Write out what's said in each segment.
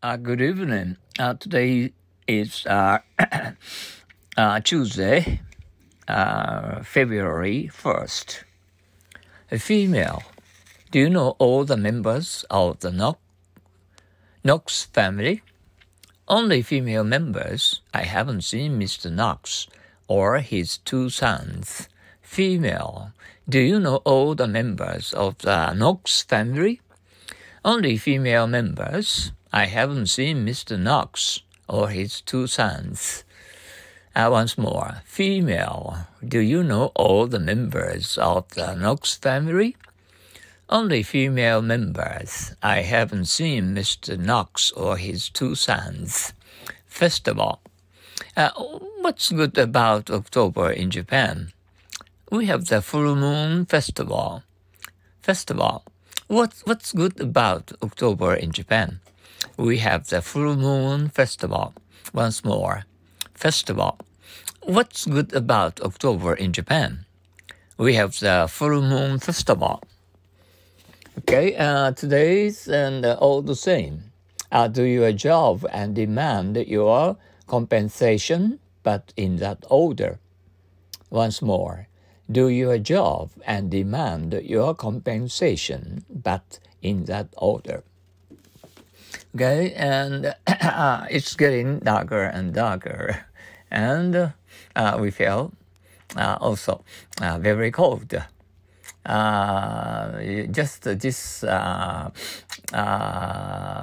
Uh, good evening. Uh, today is uh, uh, Tuesday, uh, February 1st. A female. Do you know all the members of the Knox, Knox family? Only female members. I haven't seen Mr. Knox or his two sons. Female. Do you know all the members of the Knox family? Only female members. I haven't seen Mr. Knox or his two sons. Uh, once more, female. Do you know all the members of the Knox family? Only female members. I haven't seen Mr. Knox or his two sons. first Festival. Uh, what's good about October in Japan? We have the full moon festival. Festival. What, what's good about October in Japan? We have the full moon festival. Once more, festival. What's good about October in Japan? We have the full moon festival. Okay, uh, today's and uh, all the same. Uh, do your job and demand your compensation, but in that order. Once more, do your job and demand your compensation, but in that order. Okay, and uh, it's getting darker and darker, and uh, we feel uh, also uh, very cold. Uh, just this uh,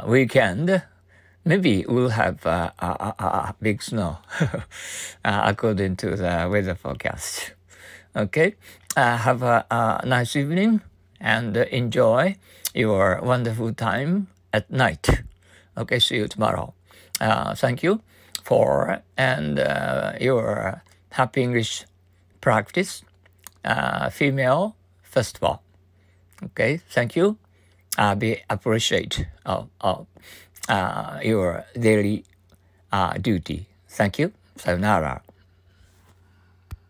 weekend, maybe we'll have a big snow, according to the weather forecast. Okay, have a, a nice evening and enjoy your wonderful time at night. Okay, see you tomorrow. Uh, thank you for and uh, your happy English practice, uh, female festival. Okay, thank you. I be appreciate of, of uh, your daily uh, duty. Thank you. Sayonara.